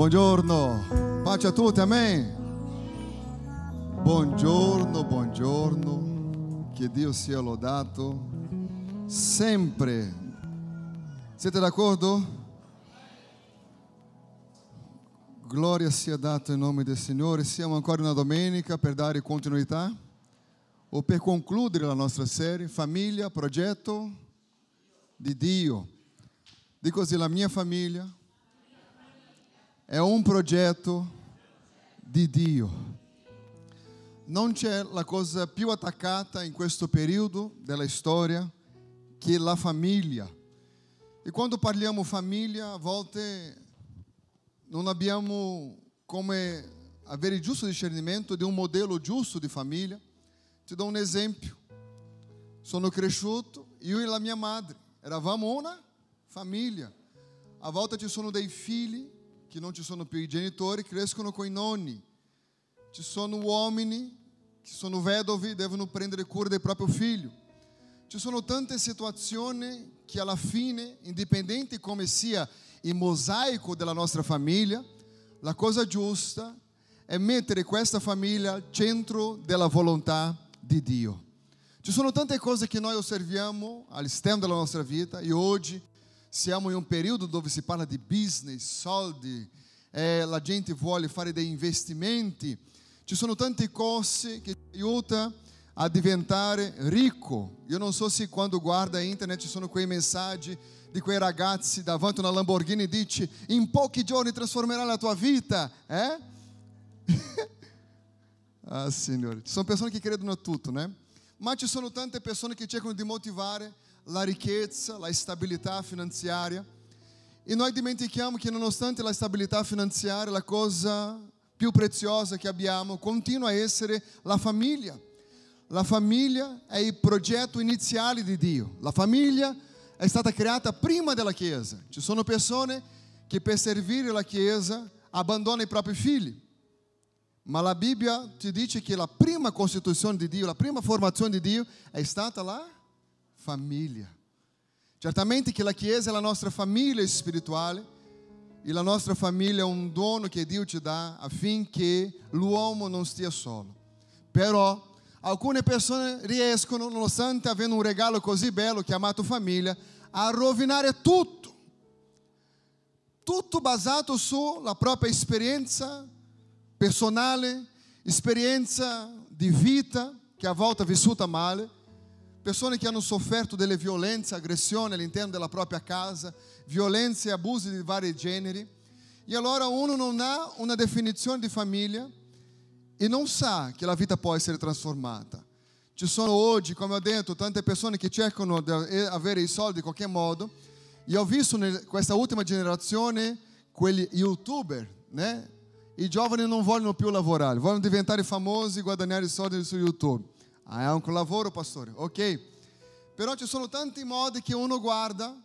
Buongiorno, pace a tutti, amen. Buongiorno, buongiorno, che Dio sia lodato sempre. Siete d'accordo? Glória sia data em nome do Senhor. Siamo ancora na domenica per dare continuità o per concludere la nostra serie Famiglia, progetto di Dio. Dico così, la mia famiglia è un progetto di Dio. Non c'è la cosa più attaccata in questo periodo della storia che la famiglia. E quando parliamo famiglia, a volte non abbiamo come avere il giusto discernimento di un modello giusto di famiglia. Ti do un esempio. Sono cresciuto, io e la mia madre, eravamo una famiglia. A volta ci sono dei figli che non ci sono più i genitori, crescono con i nonni. Ci sono uomini che sono vedovi e devono prendere cura del proprio figlio. Ci sono tante situazioni che alla fine, indipendente come sia il mosaico della nostra famiglia, la cosa giusta è mettere questa famiglia al centro della volontà di Dio. Ci sono tante cose che noi osserviamo all'esterno della nostra vita e oggi siamo in un periodo dove si parla di business, soldi, eh, la gente vuole fare dei investimenti, ci sono tante cose che ti aiutano a diventare ricco. Io non so se quando guarda internet ci sono quei messaggi di quei ragazzi davanti a una Lamborghini e dice in pochi giorni trasformerà la tua vita, eh? ah, Signore, ci sono persone che credono a tutto, né? Ma ci sono tante persone che cercano di motivare la ricchezza, la stabilità finanziaria. E noi dimentichiamo che nonostante la stabilità finanziaria, la cosa più preziosa che abbiamo continua a essere la famiglia. La famiglia è il progetto iniziale di Dio. La famiglia è stata creata prima della Chiesa. Ci sono persone che per servire la Chiesa abbandonano i propri figli. Ma la Bibbia ti dice che la prima costituzione di Dio, la prima formazione di Dio è stata la famiglia. Certamente che la Chiesa è la nostra famiglia spirituale e la nostra famiglia è un dono che Dio ci dà affinché l'uomo non stia solo. Però alcune persone riescono, nonostante avendo un regalo così bello chiamato famiglia, a rovinare tutto. Tutto basato sulla propria esperienza personale, esperienza di vita che a volte è vissuta male persone che hanno sofferto delle violenze, aggressioni all'interno della propria casa, violenze e abusi di vari generi. E allora uno non ha una definizione di famiglia e non sa che la vita può essere trasformata. Ci sono oggi, come ho detto, tante persone che cercano di avere i soldi in qualche modo. E ho visto in questa ultima generazione quegli youtuber, né? I giovani non vogliono più lavorare, vogliono diventare famosi e guadagnare soldi su YouTube. Ah, è anche un lavoro, pastore. Ok. Però ci sono tanti modi che uno guarda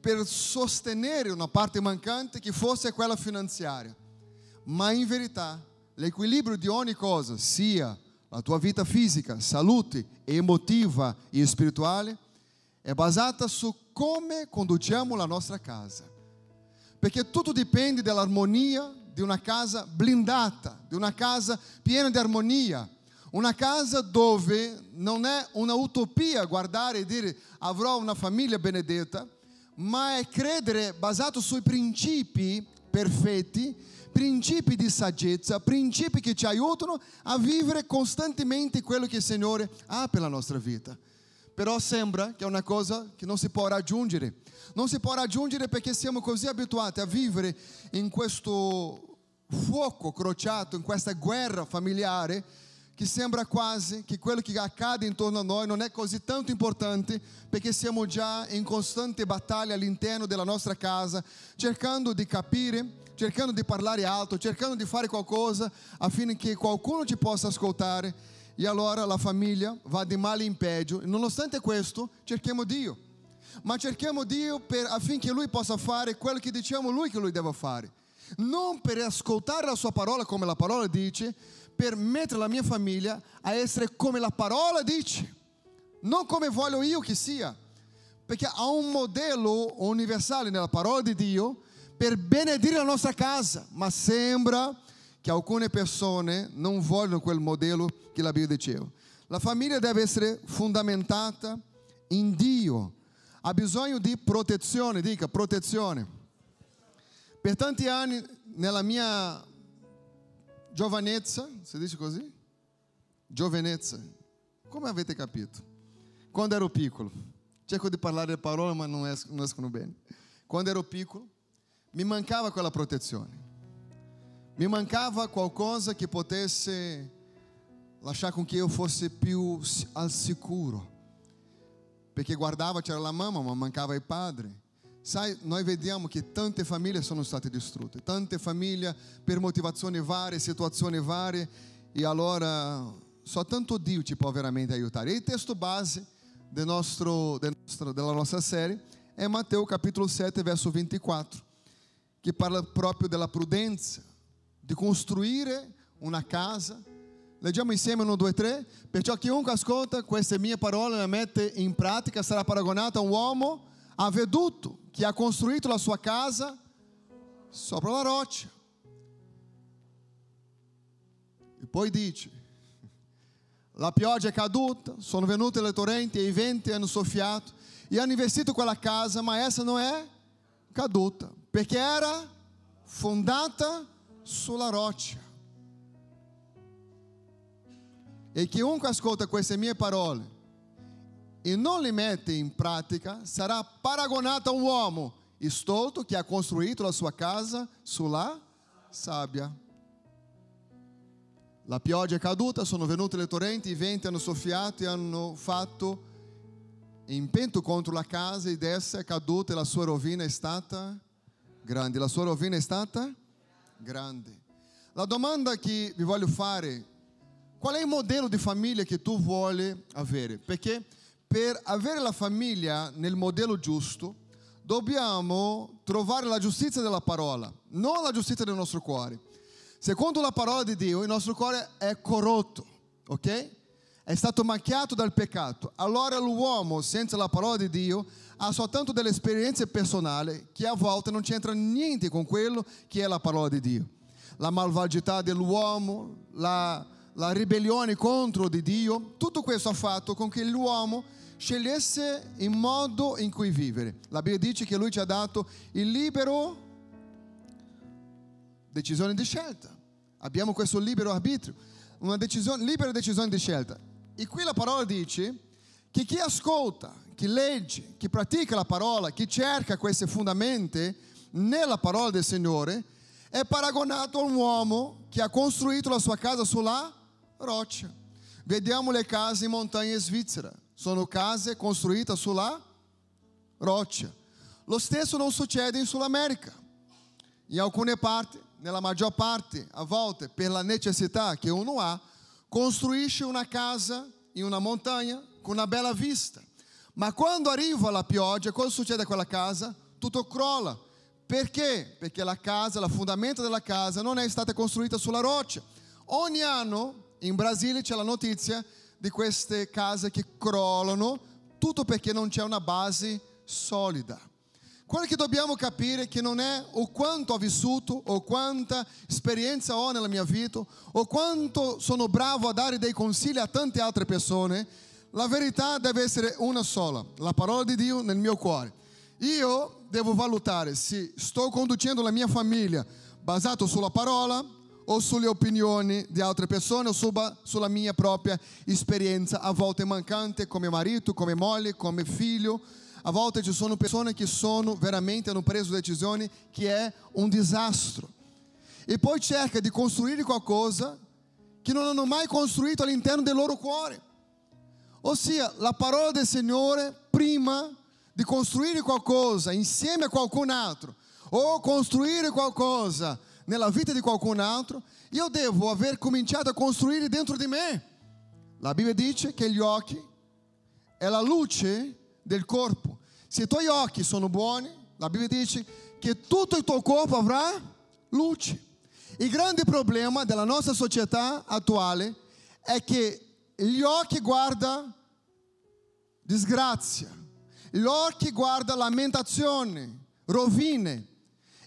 per sostenere una parte mancante che fosse quella finanziaria. Ma in verità l'equilibrio di ogni cosa, sia la tua vita fisica, salute, emotiva e spirituale, è basata su come conduciamo la nostra casa. Perché tutto dipende dall'armonia di una casa blindata, di una casa piena di armonia una casa dove non è una utopia guardare e dire avrò una famiglia benedetta, ma è credere basato sui principi perfetti, principi di saggezza, principi che ci aiutano a vivere costantemente quello che il Signore ha per la nostra vita. Però sembra che è una cosa che non si può raggiungere. Non si può raggiungere perché siamo così abituati a vivere in questo fuoco crociato, in questa guerra familiare, che sembra quasi che quello che accade intorno a noi non è così tanto importante perché siamo già in costante battaglia all'interno della nostra casa, cercando di capire, cercando di parlare alto, cercando di fare qualcosa affinché qualcuno ci possa ascoltare. E allora la famiglia va di male in peggio. Nonostante questo, cerchiamo Dio. Ma cerchiamo Dio per, affinché Lui possa fare quello che diciamo Lui che Lui deve fare. Non per ascoltare la Sua parola come la parola dice, per mettere la mia famiglia a essere come la parola dice, non come voglio io che sia, perché ha un modello universale nella parola di Dio per benedire la nostra casa, ma sembra che alcune persone non vogliono quel modello che la Bibbia diceva. La famiglia deve essere fondamentata in Dio, ha bisogno di protezione, dica protezione. Per tanti anni nella mia giovanezza, si dice così? Giovenezza, come avete capito? Quando ero piccolo, cerco di parlare le parole ma non escono bene. Quando ero piccolo, mi mancava quella protezione. Mi mancava qualcosa che potesse lasciare com che eu fosse più al sicuro. Perché guardava, c'era la mamma, ma mancava il padre. Sai, noi vediamo che tante famiglie sono state distrutte, tante famiglie per motivazioni varie, situazioni varie, e allora só tanto Dio ci può veramente aiutare. E il testo base del nostro, del nostro, della nostra série è Matteo capitolo 7, verso 24, che parla proprio della prudenza, di costruire una casa. Leggiamo insieme 1, 2, 3. Perciò chiunque ascolta queste mie parole e le mette in pratica sarà paragonato a un uomo avveduto che ha costruito la sua casa sopra la roccia. E poi dice, la pioggia è caduta, sono venute le torrenti e i venti hanno soffiato e hanno investito quella casa, ma essa non è caduta, perché era fondata sulla roccia. E chiunque ascolta queste mie parole e non le mette in pratica sarà paragonato a un uomo stolto che ha costruito la sua casa sulla sabbia. La pioggia è caduta, sono venute le torrenti, i venti hanno soffiato e hanno fatto impento contro la casa ed essa è caduta e la sua rovina è stata grande. La sua rovina è stata grande. La domanda che vi voglio fare, qual è il modello di famiglia che tu vuoi avere? Perché per avere la famiglia nel modello giusto, dobbiamo trovare la giustizia della parola, non la giustizia del nostro cuore. Secondo la parola di Dio, il nostro cuore è corrotto, ok? È stato macchiato dal peccato. Allora l'uomo, senza la parola di Dio, ha soltanto delle esperienze personali che a volte non c'entra niente con quello che è la parola di Dio. La malvagità dell'uomo, la, la ribellione contro di Dio, tutto questo ha fatto con che l'uomo scegliesse il modo in cui vivere. La Bibbia dice che lui ci ha dato il libero decisione di scelta. Abbiamo questo libero arbitrio, una decisione, libera decisione di scelta. E qui la parola dice che chi ascolta, chi legge, chi pratica la parola, chi cerca queste fondamenta nella parola del Signore, è paragonato a un uomo che ha costruito la sua casa sulla roccia. Vediamo le case in montagna svizzera sono case costruite sulla roccia. Lo stesso non succede in Sud America. In alcune parti, nella maggior parte, a volte per la necessità che uno ha, costruisce una casa in una montagna con una bella vista. Ma quando arriva la pioggia, cosa succede a quella casa? Tutto crolla. Perché? Perché la casa, la fondamento della casa non è stata costruita sulla roccia. Ogni anno in Brasile c'è la notizia di queste case che crollano, tutto perché non c'è una base solida. Quello che dobbiamo capire è che non è o quanto ho vissuto, o quanta esperienza ho nella mia vita, o quanto sono bravo a dare dei consigli a tante altre persone. La verità deve essere una sola, la parola di Dio nel mio cuore. Io devo valutare se sto conducendo la mia famiglia basato sulla parola o sulle opinioni di altre persone o sulla, sulla mia propria esperienza, a volte mancante come marito, come moglie, come figlio. A volte ci sono persone che sono veramente hanno preso decisioni che è un disastro. E poi cerca di costruire qualcosa che non hanno mai costruito all'interno del loro cuore. Ossia, la parola del Signore prima di costruire qualcosa insieme a qualcun altro o costruire qualcosa nella vita di qualcun altro, io devo aver cominciato a costruire dentro di me. La Bibbia dice che gli occhi è la luce del corpo. Se i tuoi occhi sono buoni, la Bibbia dice che tutto il tuo corpo avrà luce. Il grande problema della nostra società attuale è che gli occhi guarda disgrazia, gli occhi guarda lamentazione, rovine,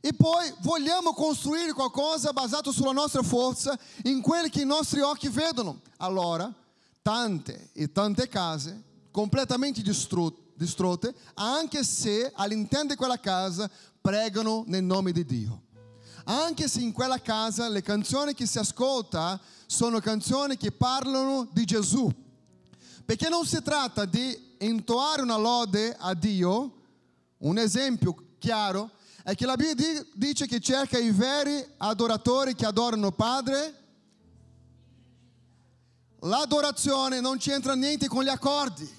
E poi vogliamo costruire qualcosa basato sulla nostra forza in quelli che i nostri occhi vedono. Allora, tante e tante case completamente distrutte, anche se all'interno di quella casa pregano nel nome di Dio. Anche se in quella casa le canzoni che si ascolta sono canzoni che parlano di Gesù. Perché non si tratta di entoare una lode a Dio, un esempio chiaro è che la Bibbia dice che cerca i veri adoratori che adorano Padre. L'adorazione non c'entra niente con gli accordi.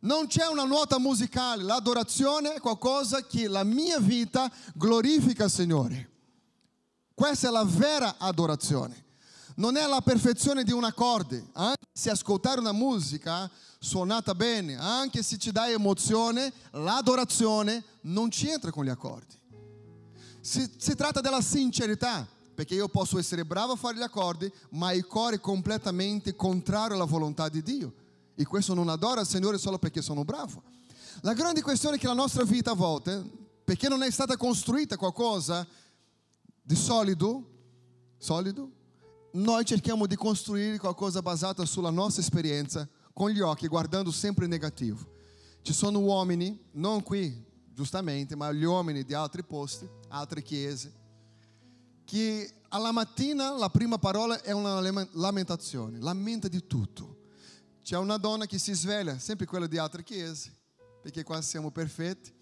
Non c'è una nota musicale, l'adorazione è qualcosa che la mia vita glorifica il Signore. Questa è la vera adorazione. Non è la perfezione di un accordo. Anche se ascoltare una musica suonata bene, anche se ti dà emozione, l'adorazione non c'entra con gli accordi. Si, si tratta della sincerità, perché io posso essere bravo a fare gli accordi, ma il cuore è completamente contrario alla volontà di Dio. E questo non adora il Signore solo perché sono bravo. La grande questione è che la nostra vita a volte, perché non è stata costruita qualcosa di solido, solido, noi cerchiamo di costruire qualcosa basato sulla nostra esperienza, con gli occhi guardando sempre negativo. Ci sono uomini, non qui giustamente, ma gli uomini di altri posti, altre chiese, che alla mattina la prima parola è una lamentazione, lamenta di tutto. C'è una donna che si sveglia, sempre quella di altre chiese, perché qua siamo perfetti,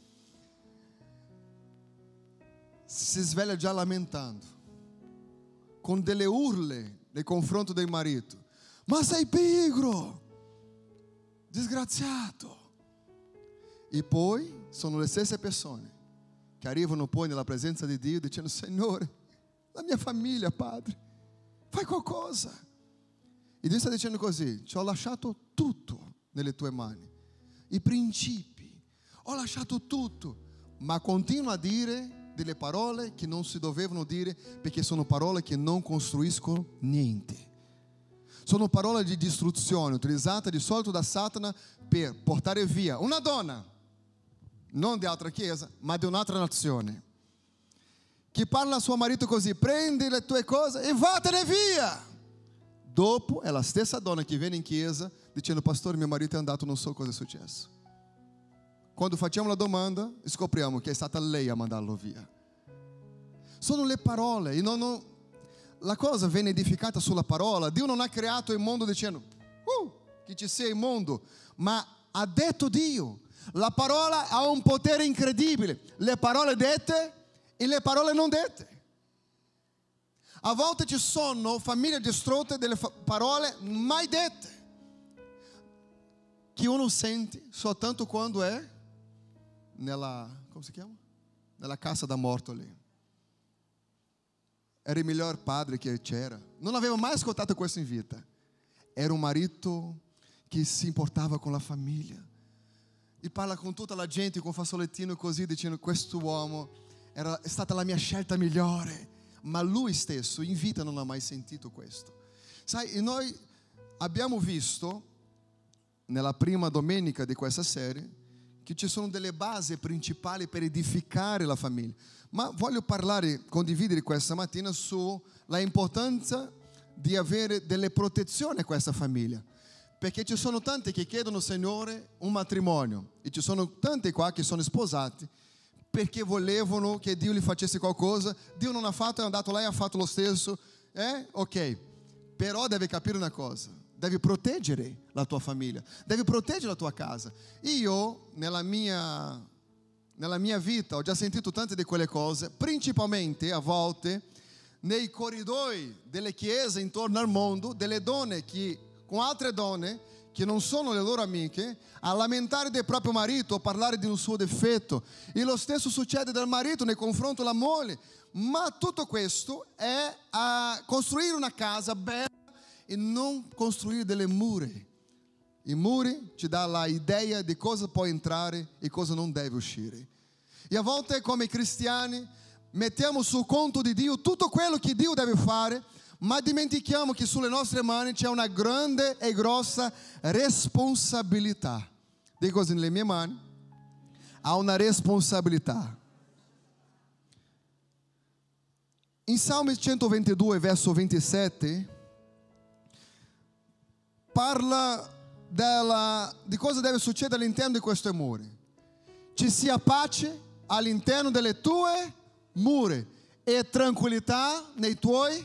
si sveglia già lamentando, con delle urle nei confronti del marito. Ma sei pigro, disgraziato. E poi sono le stesse persone che arrivano poi nella presenza di Dio dicendo, Signore, la mia famiglia, Padre, fai qualcosa. E Dio sta dicendo così, ci ho lasciato tutto nelle tue mani, i principi, ho lasciato tutto, ma continua a dire delle parole che non si dovevano dire perché sono parole che non costruiscono niente. Sono parole di distruzione utilizzate di solito da Satana per portare via una donna, non di altra chiesa, ma di un'altra nazione, che parla a suo marito così, prendi le tue cose e vattene via. Dopo è la stessa donna che viene in chiesa dicendo, pastore, mio marito è andato, non so cosa è successo. Quando facciamo la domanda, scopriamo che è stata lei a mandarlo via. Sono le parole, e non, non, la cosa viene edificata sulla parola. Dio non ha creato il mondo dicendo, uh, che ci sia il mondo, ma ha detto Dio. La parola ha un potere incredibile. Le parole dette e le parole non dette. A volte ci sono famiglie distrutte delle parole mai dette, che uno sente soltanto quando è nella, come si chiama? Nella casa da morto lì. Era il miglior padre che c'era. Non avevo mai ascoltato questo in vita. Era un marito che si importava con la famiglia. E parla con tutta la gente, con fazzolettino così, dicendo questo uomo era, stata la mia scelta migliore ma lui stesso in vita non ha mai sentito questo. Sai, e noi abbiamo visto nella prima domenica di questa serie che ci sono delle basi principali per edificare la famiglia. Ma voglio parlare, condividere questa mattina sulla importanza di avere delle protezioni a questa famiglia. Perché ci sono tanti che chiedono, Signore, un matrimonio. E ci sono tanti qua che sono sposati perché volevano che Dio gli facesse qualcosa. Dio non ha fatto, è andato là e ha fatto lo stesso. Eh? Ok. Però deve capire una cosa. Devi proteggere la tua famiglia, devi proteggere la tua casa. Io, nella mia, nella mia vita, ho già sentito tante di quelle cose, principalmente a volte nei corridoi delle chiese intorno al mondo, delle donne che con altre donne che non sono le loro amiche, a lamentare del proprio marito o parlare di un suo difetto. E lo stesso succede del marito nei confronti della moglie. Ma tutto questo è a costruire una casa bella e non costruire delle muri. I muri ci dà l'idea di cosa può entrare e cosa non deve uscire. E a volte come cristiani mettiamo sul conto di Dio tutto quello che Dio deve fare ma dimentichiamo che sulle nostre mani c'è una grande e grossa responsabilità. Dico così, nelle mie mani ha una responsabilità. Em Salmo 122, verso 27, parla della, di cosa deve succedere all'interno di queste mura. Ci sia pace all'interno delle tue mura e tranquillità nei tuoi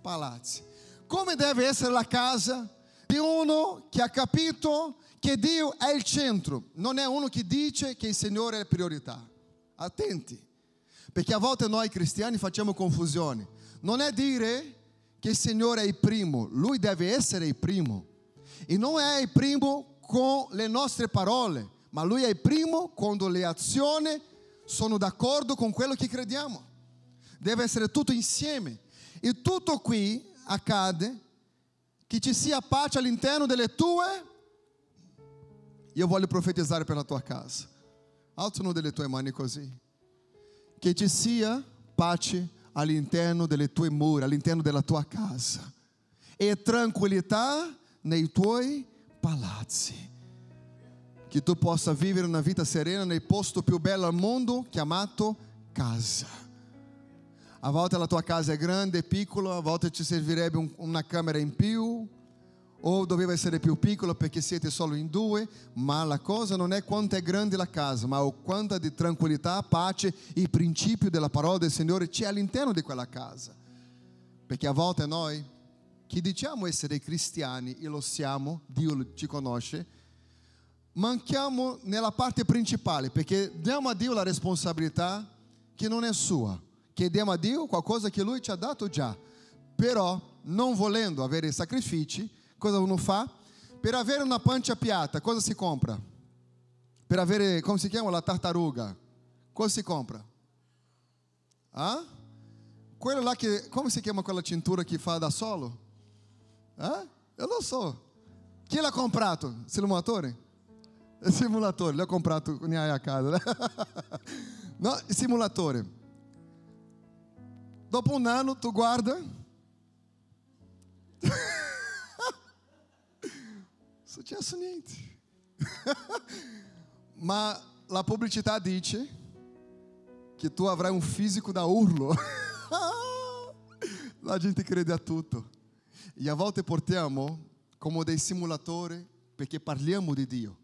palazzi. Come deve essere la casa di uno che ha capito che Dio è il centro, non è uno che dice che il Signore è priorità. Attenti, perché a volte noi cristiani facciamo confusione. Non è dire che il Signore è il primo, Lui deve essere il primo. E non è il primo con le nostre parole, ma Lui è il primo quando le azioni sono d'accordo con quello che crediamo. Deve essere tutto insieme. E tutto qui accade che ci sia pace all'interno delle tue io voglio profetizzare per la tua casa. Alza una delle tue mani così. Che ci sia pace all'interno delle tue mura, all'interno della tua casa. E tranquillità nei tuoi palazzi. Che tu possa vivere una vita serena nel posto più bello al mondo chiamato casa. A volte la tua casa è grande, piccola, a volte ci servirebbe un, una camera in più, o doveva essere più piccolo perché siete solo in due, ma la cosa non è quanto è grande la casa, ma quanta di tranquillità, pace e principio della parola del Signore c'è all'interno di quella casa. Perché a volte noi, che diciamo essere cristiani, e lo siamo, Dio ci conosce, manchiamo nella parte principale, perché diamo a Dio la responsabilità che non è sua, chiediamo a Dio qualcosa che Lui ci ha dato già, però non volendo avere sacrifici, cosa uno fa? Per avere una pancia piatta, cosa si compra? Per avere, come si chiama, la tartaruga, cosa si compra? Ah? Quello là che, come si chiama quella cintura che fa da solo? Eu não so. Chi l'ha comprato? Simulatore? Simulatore, l'ho comprato ne hai a casa. no, simulatore. Dopo un anno tu guarda successo niente. Ma la pubblicità dice che tu avrai un fisico da urlo. la gente crede a tutto. E a volte portiamo come dei simulatori perché parliamo di Dio,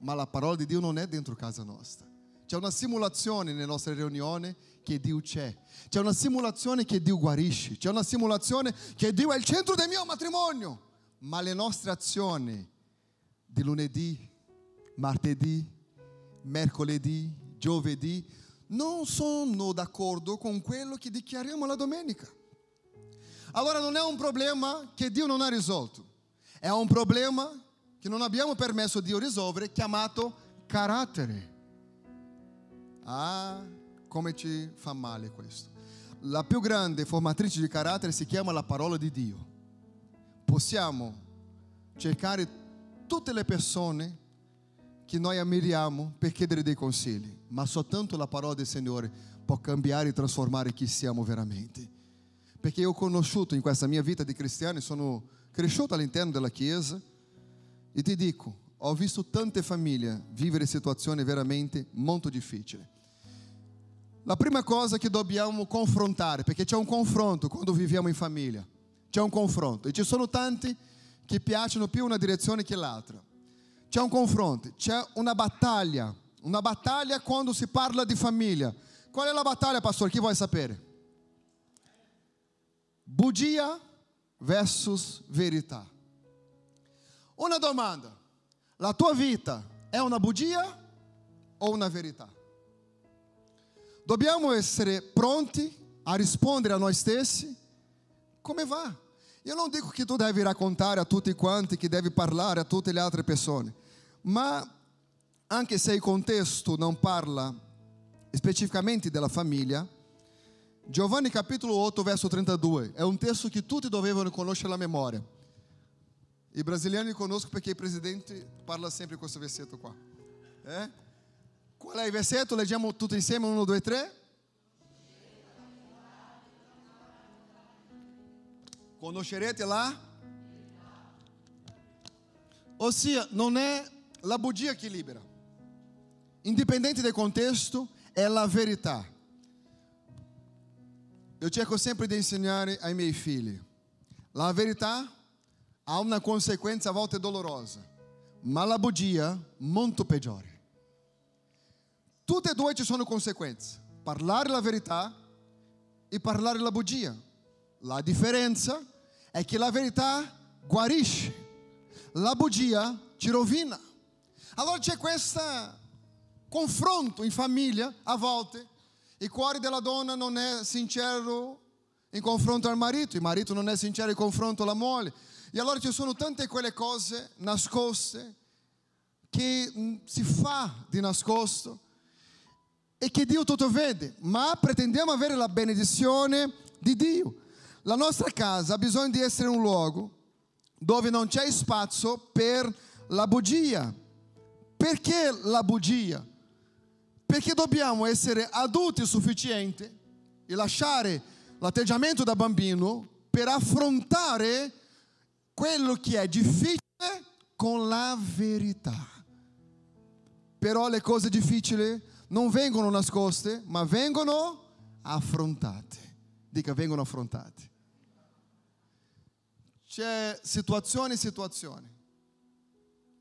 ma la parola di Dio non è dentro casa nostra. C'è una simulazione nelle nostre riunioni che Dio c'è. C'è una simulazione che Dio guarisce. C'è una simulazione che Dio è il centro del mio matrimonio. Ma le nostre azioni di lunedì, martedì, mercoledì, giovedì, non sono d'accordo con quello che dichiariamo la domenica. Allora non è un problema che Dio non ha risolto, è un problema che non abbiamo permesso Dio risolvere, chiamato carattere. Ah, come ci fa male questo. La più grande formatrice di carattere si chiama la parola di Dio. Possiamo cercare tutte le persone che noi ammiriamo per chiedere dei consigli, ma soltanto la parola del Signore può cambiare e trasformare chi siamo veramente. Perché io ho conosciuto in questa mia vita di cristiano, sono cresciuto all'interno della Chiesa e ti dico, ho visto tante famiglie vivere situazioni veramente molto difficili. La prima cosa che dobbiamo confrontare, perché c'è un confronto quando viviamo in famiglia, c'è un confronto e ci sono tanti che piacciono più una direzione che l'altra. C'è un confronto, c'è una battaglia, una battaglia quando si parla di famiglia. Qual è la battaglia, pastore? Chi vuole sapere? Bugia versus verità. Una domanda: la tua vita è una bugia o una verità? Dobbiamo essere pronti a rispondere a noi stessi come va. Io non dico che tu devi raccontare a tutti quanti, che devi parlare a tutte le altre persone, ma anche se il contesto non parla specificamente della famiglia, Giovanni capitolo 8, verso 32, è un testo che tutti dovevano conoscere a memoria. I brasiliani conoscono perché il presidente parla sempre questo versetto qua. Eh? Qual è il versetto? Leggiamo tutti insieme, 1, 2, 3. Conoscerete lá? Ossia, non è la bugia che libera. Indipendente del contesto, è la verità. Eu cerco sempre di insegnare ai miei figli. La verità ha una conseguenza a volte dolorosa, ma la bugia molto peggiore. Tutte e due ci sono conseguenze. Parlare la verità e parlare la bugia. La differenza è che la verità guarisce, la bugia ci rovina. Allora c'è questo confronto in famiglia, a volte. Il cuore della donna non è sincero in confronto al marito, il marito non è sincero in confronto alla moglie. E allora ci sono tante quelle cose nascoste che si fa di nascosto e che Dio tutto vede, ma pretendiamo avere la benedizione di Dio. La nostra casa ha bisogno di essere un luogo dove non c'è spazio per la bugia. Perché la bugia? Perché dobbiamo essere adulti sufficienti e lasciare l'atteggiamento da bambino per affrontare quello che è difficile con la verità. Però le cose difficili non vengono nascoste, ma vengono affrontate. Dica, vengono affrontate. C'è situazioni e situazioni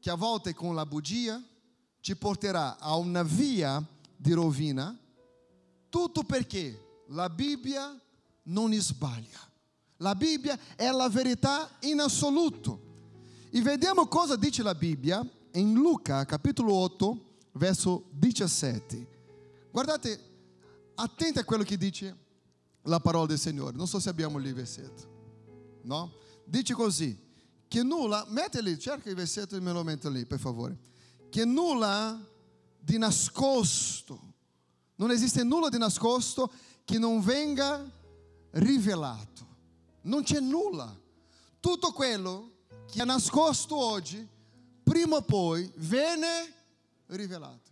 che a volte con la bugia ci porterà a una via di rovina, tutto perché la Bibbia non sbaglia. La Bibbia è la verità in assoluto. E vediamo cosa dice la Bibbia in Luca capitolo 8, verso 17. Guardate, attenti a quello che dice la parola del Signore. Non so se abbiamo lì il versetto. No? Dice così, che nulla, metti lì, cerca il versetto e me lo lì, per favore. Che nulla di nascosto, non esiste nulla di nascosto che non venga rivelato. Non c'è nulla. Tutto quello che è nascosto oggi, prima o poi viene rivelato.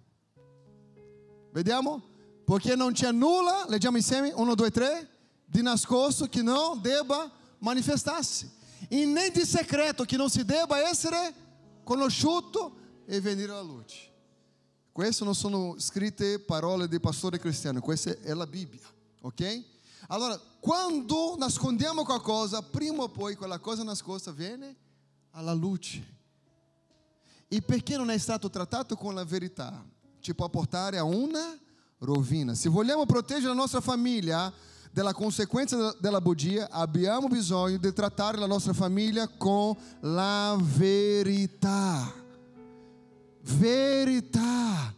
Vediamo? Perché non c'è nulla, leggiamo insieme, uno, due, tre, di nascosto che non debba manifestarsi. E nem di segreto che non si debba essere conosciuto e venire alla luce. Queste non sono scritte parole di pastore cristiano, questa è la Bibbia, ok? Allora, quando nascondiamo qualcosa, prima o poi quella cosa nascosta viene alla luce. E perché non è stato trattato con la verità? Ci può portare a una rovina. Se vogliamo proteggere la nostra famiglia dalla conseguenza della bugia, abbiamo bisogno di trattare la nostra famiglia con la verità. Verità.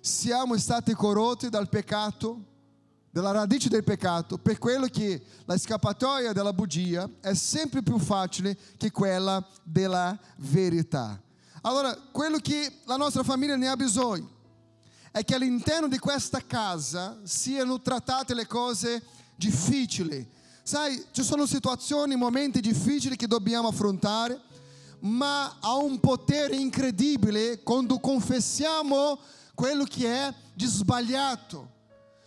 Siamo stati corrotti dal peccato, dalla radice del peccato, per quello che la scappatoia della bugia è sempre più facile che quella della verità. Allora, quello che la nostra famiglia ne ha bisogno è che all'interno di questa casa siano trattate le cose difficili. Sai, ci sono situazioni, momenti difficili che dobbiamo affrontare, ma ha un potere incredibile quando confessiamo quello che è di sbagliato.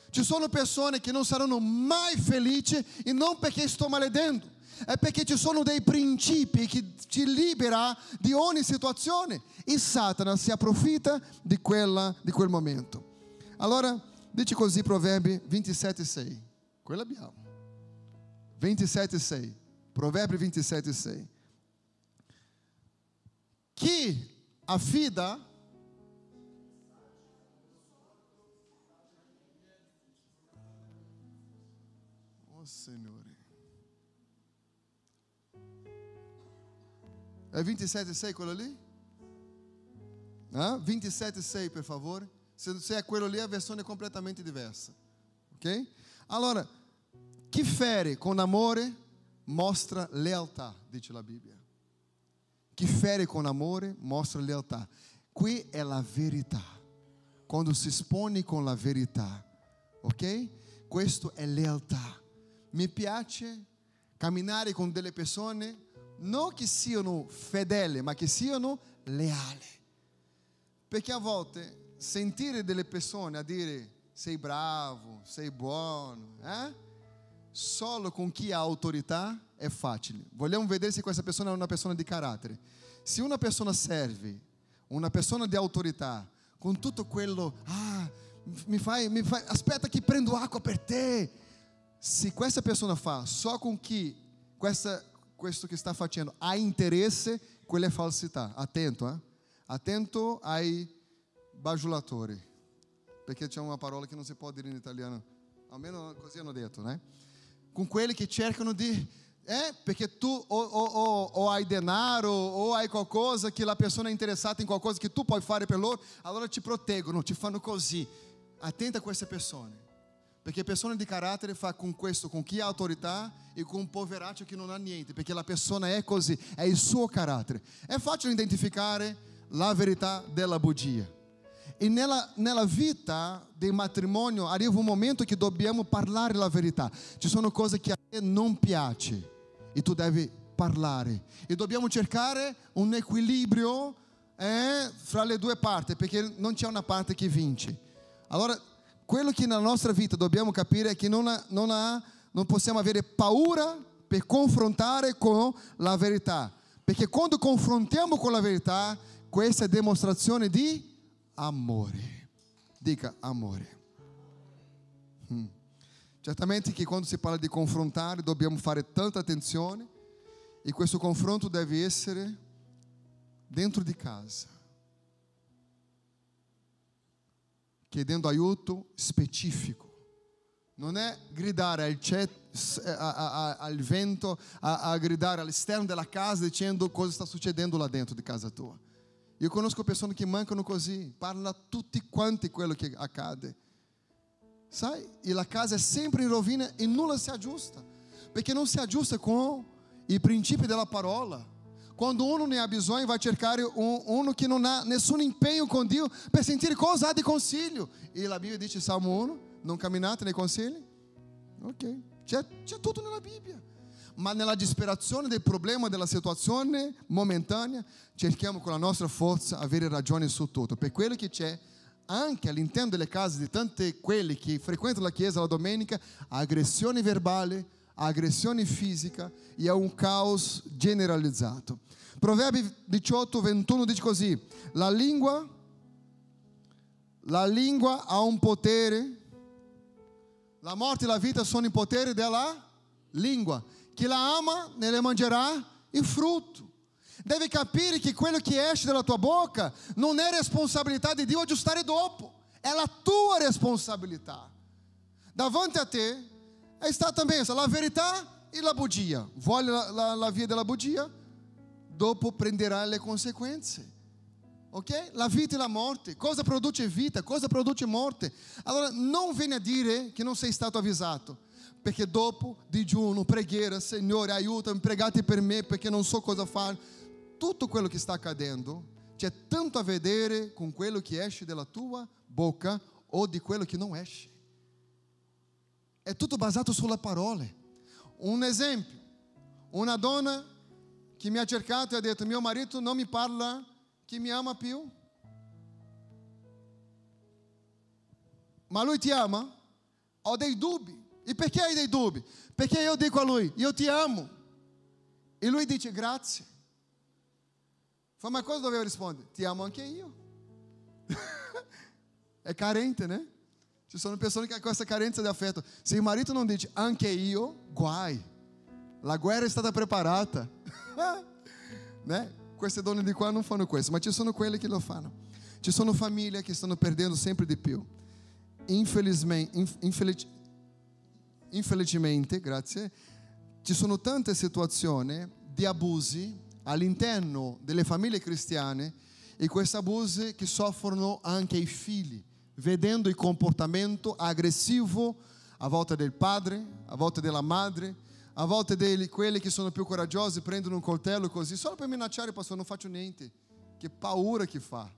Ci sono persone che non saranno mai felici e non perché sto maledendo, è perché ci sono dei principi che ci libera di ogni situazione e Satana si approfitta di, quella, di quel momento. Allora, dice così Proverbi 27,6. Quello abbiamo. 27,6. Proverbi 27,6. Chi affida Oh Signore. È 27,6 quello lì? Ah, 27,6 per favore. Se, se è quello lì, a versão è completamente diversa. Ok? Allora, chi fere con amore mostra lealtà, dice la Bibbia. Chi fere con amore mostra lealtà. Qui è la verità. Quando si espone con la verità. Ok? Questo è lealtà. Mi piace camminare con delle persone non che siano fedeli, ma che siano leali. Perché a volte sentire delle persone a dire sei bravo, sei buono, eh? solo con chi ha autorità è facile. Vogliamo vedere se questa persona è una persona di carattere. Se una persona serve, una persona di autorità, con tutto quello, ah, mi fai, mi fai, aspetta che prendo acqua per te. se questa persona fa só com que questa, questo che sta facendo ha interesse, quella è falsità. Attento, eh? Attento ai bajulatori. Perché c'è una parola che non si può dire in italiano. Almeno così hanno detto, né? Com quelli che cercano di é, porque tu ou, ou, hai denaro ou hai qualcosa que a pessoa é interessada em qualcosa que tu pode fare per loro, allora ti proteggono, ti fanno così. Attenta com essa pessoa. Perché persone di carattere fa con questo, con chi ha autorità e con un poveraccio che non ha niente, perché la persona è così, è il suo carattere. È facile identificare la verità della bugia. E nella, nella vita del matrimonio arriva un momento che dobbiamo parlare la verità. Ci sono cose che a te non piace e tu devi parlare. E dobbiamo cercare un equilibrio eh, fra le due parti, perché non c'è una parte che vince. Allora, quello che nella nostra vita dobbiamo capire è che non, ha, non, ha, non possiamo avere paura per confrontare con la verità. Perché quando confrontiamo con la verità, questa è dimostrazione di amore. Dica amore. Certamente che quando si parla di confrontare dobbiamo fare tanta attenzione e questo confronto deve essere dentro di casa, chiedendo aiuto specifico. Non è gridare al, cet, a, a, al vento, a, a gridare all'esterno della casa dicendo cosa sta succedendo là dentro di casa tua. Io conosco persone che mancano così, parlano a tutti quanti quello che accade. Sai? E la casa è sempre in rovina e nulla si aggiusta. Perché non si aggiusta con i principi della parola. Quando uno ne ha bisogno, vai cercare un, uno che non ha nessun impegno con Dio per sentire cosa ha di consiglio. E la Bibbia dice, Salmo 1, non camminate nei consigli? Ok, c'è, c'è tutto nella Bibbia. Ma nella disperazione del problema, della situazione momentanea, cerchiamo con la nostra forza avere ragione su tutto. Per quello che c'è, anche all'interno delle case di tanti quelli che frequentano la chiesa la domenica, aggressione verbale, aggressione fisica e è un caos generalizzato. Proverbi 18, 21 dice così: La lingua, la lingua ha un potere, la morte e la vita sono i poteri della lingua. Chi la ama ne mangerà il frutto. Deve capire che quello che esce dalla tua bocca non è responsabilità di Dio aggiustare dopo, è la tua responsabilità. Davanti a te sta também la verità e la bugia. Vuole la, la, la via della bugia? Dopo prenderà le conseguenze. Ok? La vita e la morte. Cosa produce vita? Cosa produce morte? Allora non vieni a dire che non sei stato avvisato. Perché dopo digiuno, preghiera, Signore aiutami, pregate per me perché non so cosa fare. Tutto quello che sta accadendo c'è tanto a vedere con quello che esce dalla tua bocca o di quello che non esce. È tutto basato sulla parola. Un esempio, una donna che mi ha cercato e ha detto mio marito non mi parla che mi ama più. Ma lui ti ama? Ho dei dubbi. E perché hai dei dubbi? Perché io dico a lui, io ti amo. E lui dice grazie. Fa, ma cosa dovevo rispondere? Ti amo anche io. È carente, né? Ci sono persone che hanno questa carenza di affetto. Se il marito non dice anche io, guai. La guerra è stata preparata. né? Queste donne di qua non fanno questo, ma ci sono quelle che lo fanno. Ci sono famiglie che stanno perdendo sempre di più. Infelizmente, infelic, infelizmente, grazie, ci sono tante situazioni di abusi all'interno delle famiglie cristiane e questi abusi che soffrono anche i figli vedendo il comportamento aggressivo a volte del padre, a volte della madre, a volte di quelli che sono più coraggiosi prendono un coltello così, solo per minacciare, pastor, non faccio niente. Che paura che fa.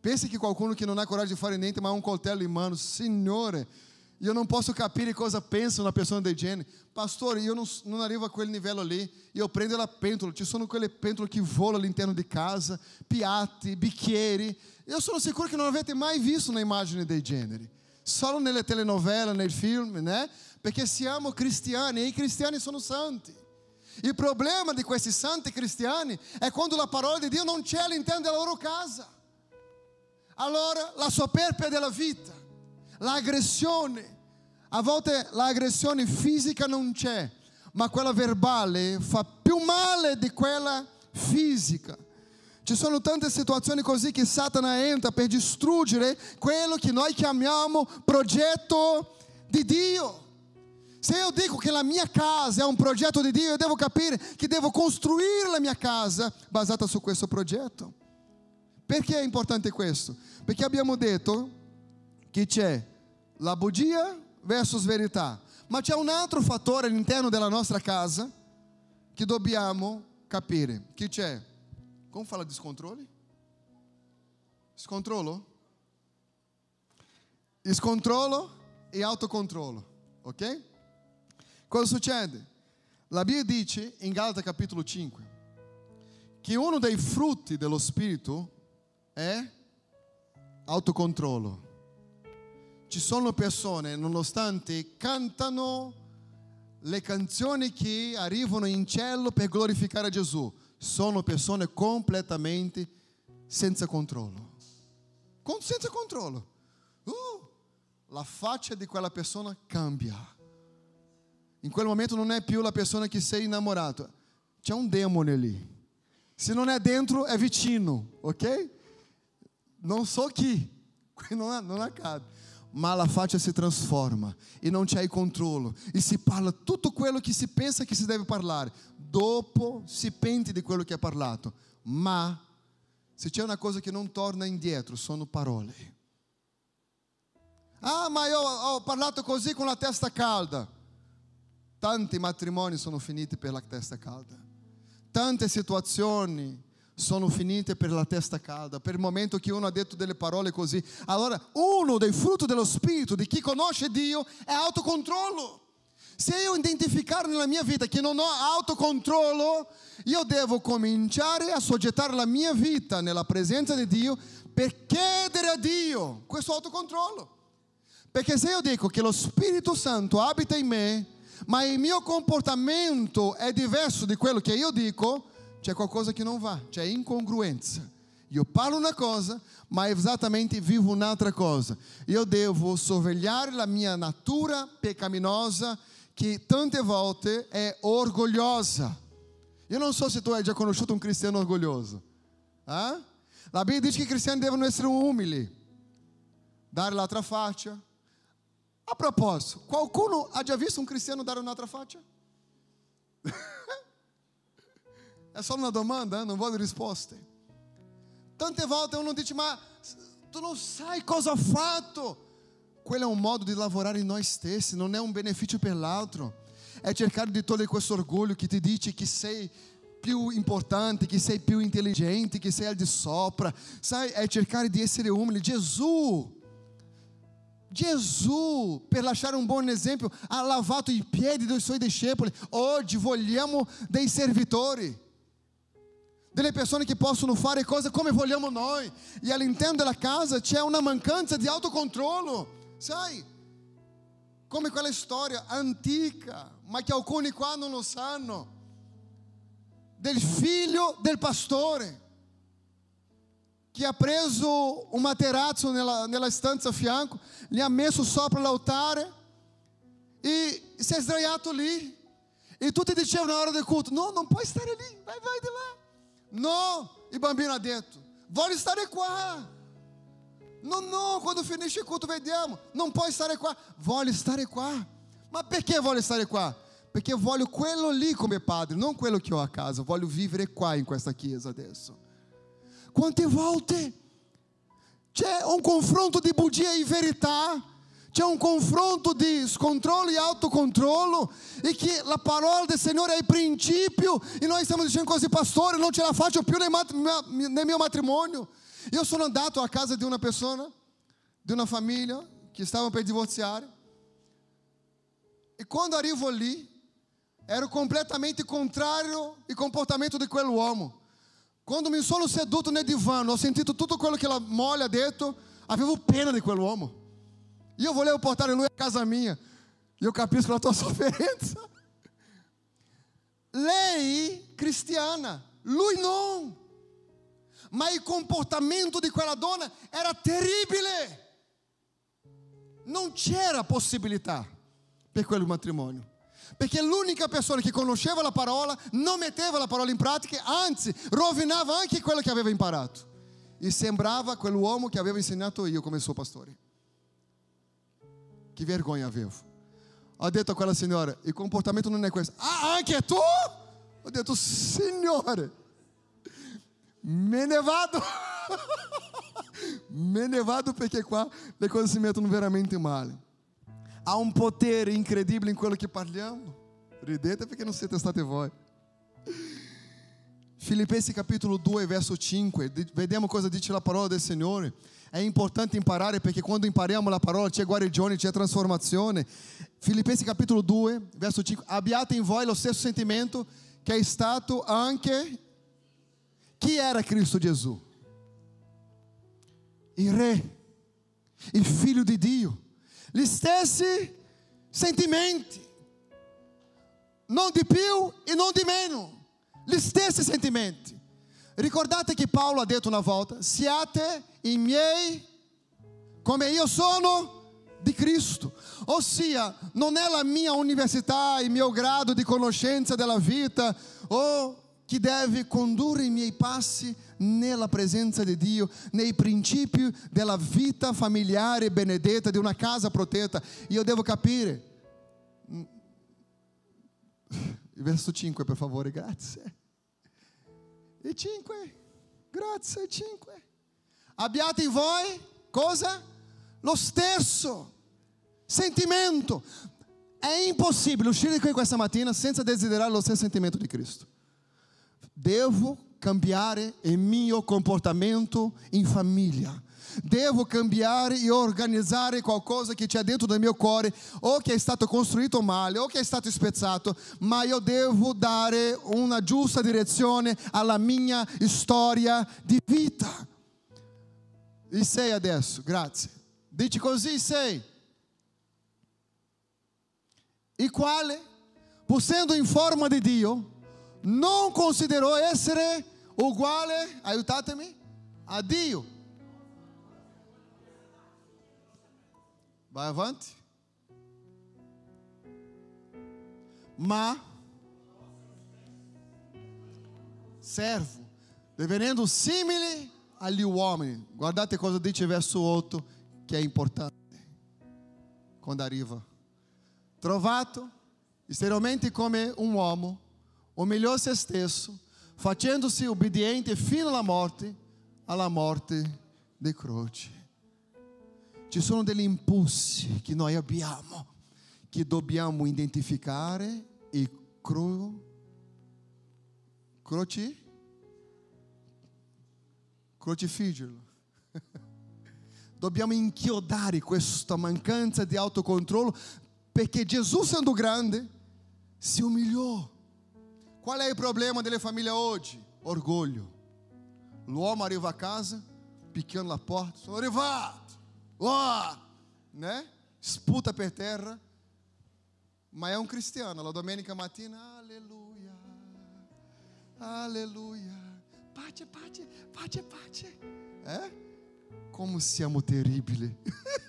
Pensi che qualcuno che non ha coraggio di fare niente, ma ha un coltello in mano, Signore, io non posso capire cosa pensa una persona del genere. Pastore, io non, non arrivo a quel livello lì. Io prendo la pentola. Ci sono quelle pentole che volano all'interno di casa, piatti, bicchieri. Io sono sicuro che non avete mai visto un'immagine del genere. Solo nelle telenovela, nei film, né? Perché siamo cristiani e i cristiani sono santi. Il problema di questi santi cristiani è quando la parola di Dio non c'è all'interno della loro casa. Allora la superbia della vita l'aggressione, A volte l'aggressione fisica non c'è, ma quella verbale fa più male di quella fisica. Ci sono tante situazioni così che Satana entra per distruggere quello che noi chiamiamo progetto di Dio. Se io dico che la mia casa è un progetto di Dio, io devo capire che devo costruire la mia casa basata su questo progetto. Perché è importante questo? Perché abbiamo detto che c'è la bugia versus verità, ma c'è un altro fattore all'interno della nostra casa che dobbiamo capire. Che c'è? Como fala descontrole? Scontrolo? Scontrolo e autocontrolo, ok? Cosa succede? La Bibbia dice in Galata capitolo 5 che uno dei frutti dello Spirito è autocontrollo. Ci sono persone, nonostante cantano le canzoni che arrivano in cielo per glorificare Gesù, sono persone completamente senza controllo. Con, senza controllo. Uh, la faccia di quella persona cambia. In quel momento non è più la persona che sei innamorato, c'è un demone lì. Se non è dentro, è vicino, ok? Non so chi, non, non accade. Ma la faccia si trasforma e non c'è controllo. E si parla tutto quello che si pensa che si deve parlare dopo si pente di quello che ha parlato, ma se c'è una cosa che non torna indietro sono parole. Ah, ma io ho parlato così con la testa calda. Tanti matrimoni sono finiti per la testa calda. Tante situazioni sono finite per la testa calda, per il momento che uno ha detto delle parole così. Allora, uno dei frutti dello Spirito di chi conosce Dio è autocontrollo. Se io identificare nella mia vita che non ho autocontrollo, io devo cominciare a soggettare la mia vita nella presenza di Dio per chiedere a Dio questo autocontrollo. Perché se io dico che lo Spirito Santo abita in me, ma il mio comportamento è diverso di quello che io dico, c'è qualcosa che non va, c'è incongruenza. Io parlo una cosa, ma esattamente vivo un'altra cosa. Io devo sorvegliare la mia natura pecaminosa che tante volte è orgogliosa. Io non so se tu hai già conosciuto un cristiano orgoglioso. Eh? La Bibbia dice che i cristiani devono essere umili, dare l'altra faccia. A proposito, qualcuno ha già visto un cristiano dare un'altra faccia? è solo una domanda, eh? non voglio risposte. Tante volte uno dice, ma tu non sai cosa ho fatto. Quello è un modo di lavorare in noi stessi, non è un beneficio per l'altro. È cercare di togliere questo orgoglio che ti dice che sei più importante, che sei più intelligente, che sei al di sopra. Sai, è cercare di essere umile. Gesù, Gesù, per lasciare un buon esempio, ha lavato i piedi dei suoi discepoli. Oggi vogliamo dei servitori delle persone che possono fare cose come vogliamo noi e all'interno della casa c'è una mancanza di autocontrollo. Sai, come quella storia antica, ma che alcuni qua non lo sanno, del figlio del pastore che ha preso un materazzo nella, nella stanza a fianco, gli ha messo sopra l'altare e si è sdraiato lì. E tutti dicevano na hora del culto: No, non puoi stare lì, vai, vai di là. No, il bambino ha detto: Voglio stare qua. No, no, quando finisce il culto vediamo. Non puoi stare qua. Voglio stare qua. Ma perché voglio stare qua? Perché voglio quello lì come padre, non quello che ho a casa. Voglio vivere qua in questa chiesa adesso. Quante volte c'è un confronto di bugia e verità? C'è un confronto di scontrollo e autocontrollo e che la parola del Signore è il principio e noi stiamo dicendo così, pastore, non ce la faccio più nel mio matrimonio. Io sono andato a casa di una persona, di una famiglia che stava per divorziare. E quando arrivo lì, ero completamente contrario al comportamento di quell'uomo. Quando mi sono seduto nel divano, ho sentito tutto quello che la moglie ha detto, avevo pena di quell'uomo. Io volevo portare lui a casa mia. Io capisco la tua sofferenza. Lei cristiana, lui non ma il comportamento di quella donna era terribile. Non c'era possibilità. per quel matrimonio. Perché l'unica persona che conosceva la parola non metteva la parola in pratica, anzi, rovinava anche quello che aveva imparato. E sembrava quell'uomo che aveva insegnato io come suo pastore. Che vergogna avevo. Ho detto a quella signora, il comportamento non è questo. Ah, anche tu? Ho detto, signore, me ne vado. me ne vado perché qua le cose si veramente male. Há um poder incredibile in quello che parliamo. Ridete perché non siete state voi. Filipenses capítulo 2, verso 5. Vediamo cosa dice la parola del Signore. È importante imparare perché quando impariamo la parola c'è guarigione, c'è trasformazione. Filipenses capítulo 2, verso 5. Abbiate in voi lo stesso sentimento che è stato anche chi era Cristo Gesù? Il Re, il Figlio di Dio gli stessi sentimenti, non di più e non di meno, gli stessi sentimenti. Ricordate che Paolo ha detto una volta, siate i miei come io sono di Cristo. Ossia, non è la mia università, il mio grado di conoscenza della vita o che deve condurre i miei passi nella presenza di Dio, nei principi della vita familiare benedetta, di una casa protetta. Io devo capire. Verso 5, per favore, grazie. E 5, grazie, 5. Abbiate in voi cosa? Lo stesso sentimento. È impossibile uscire qui questa mattina senza desiderare lo stesso sentimento di Cristo. Devo cambiare il mio comportamento in famiglia. Devo cambiare e organizzare qualcosa che c'è dentro del mio cuore, o che è stato costruito male, o che è stato spezzato, ma io devo dare una giusta direzione alla mia storia di vita. E sei adesso, grazie. Dici così sei. Il quale, pur essendo in forma di Dio, non considerò essere uguale, aiutatemi, a Dio. Vai avanti. Ma servo, divenendo simile agli uomini. Guardate cosa dice verso 8 che è importante. Quando arriva. Trovato esteriormente come un uomo umilhou se stesso, facendo-se obbediente fino alla morte, alla morte di croce. Ci sono degli impulsi che noi abbiamo, che dobbiamo identificare e cro, croci, crocifiggerlo. Dobbiamo inchiodare questa mancanza di autocontrollo perché Gesù, sendo grande, si umilhou Qual é o problema delle famiglie oggi? Orgulho. L'uomo arriva a casa, picchiando a porta, sono arrivato, oh! né? Sputa per terra, ma è un cristiano. La domenica mattina, alleluia, alleluia, pace, pace, pace, pace. Eh? Como siamo terribili.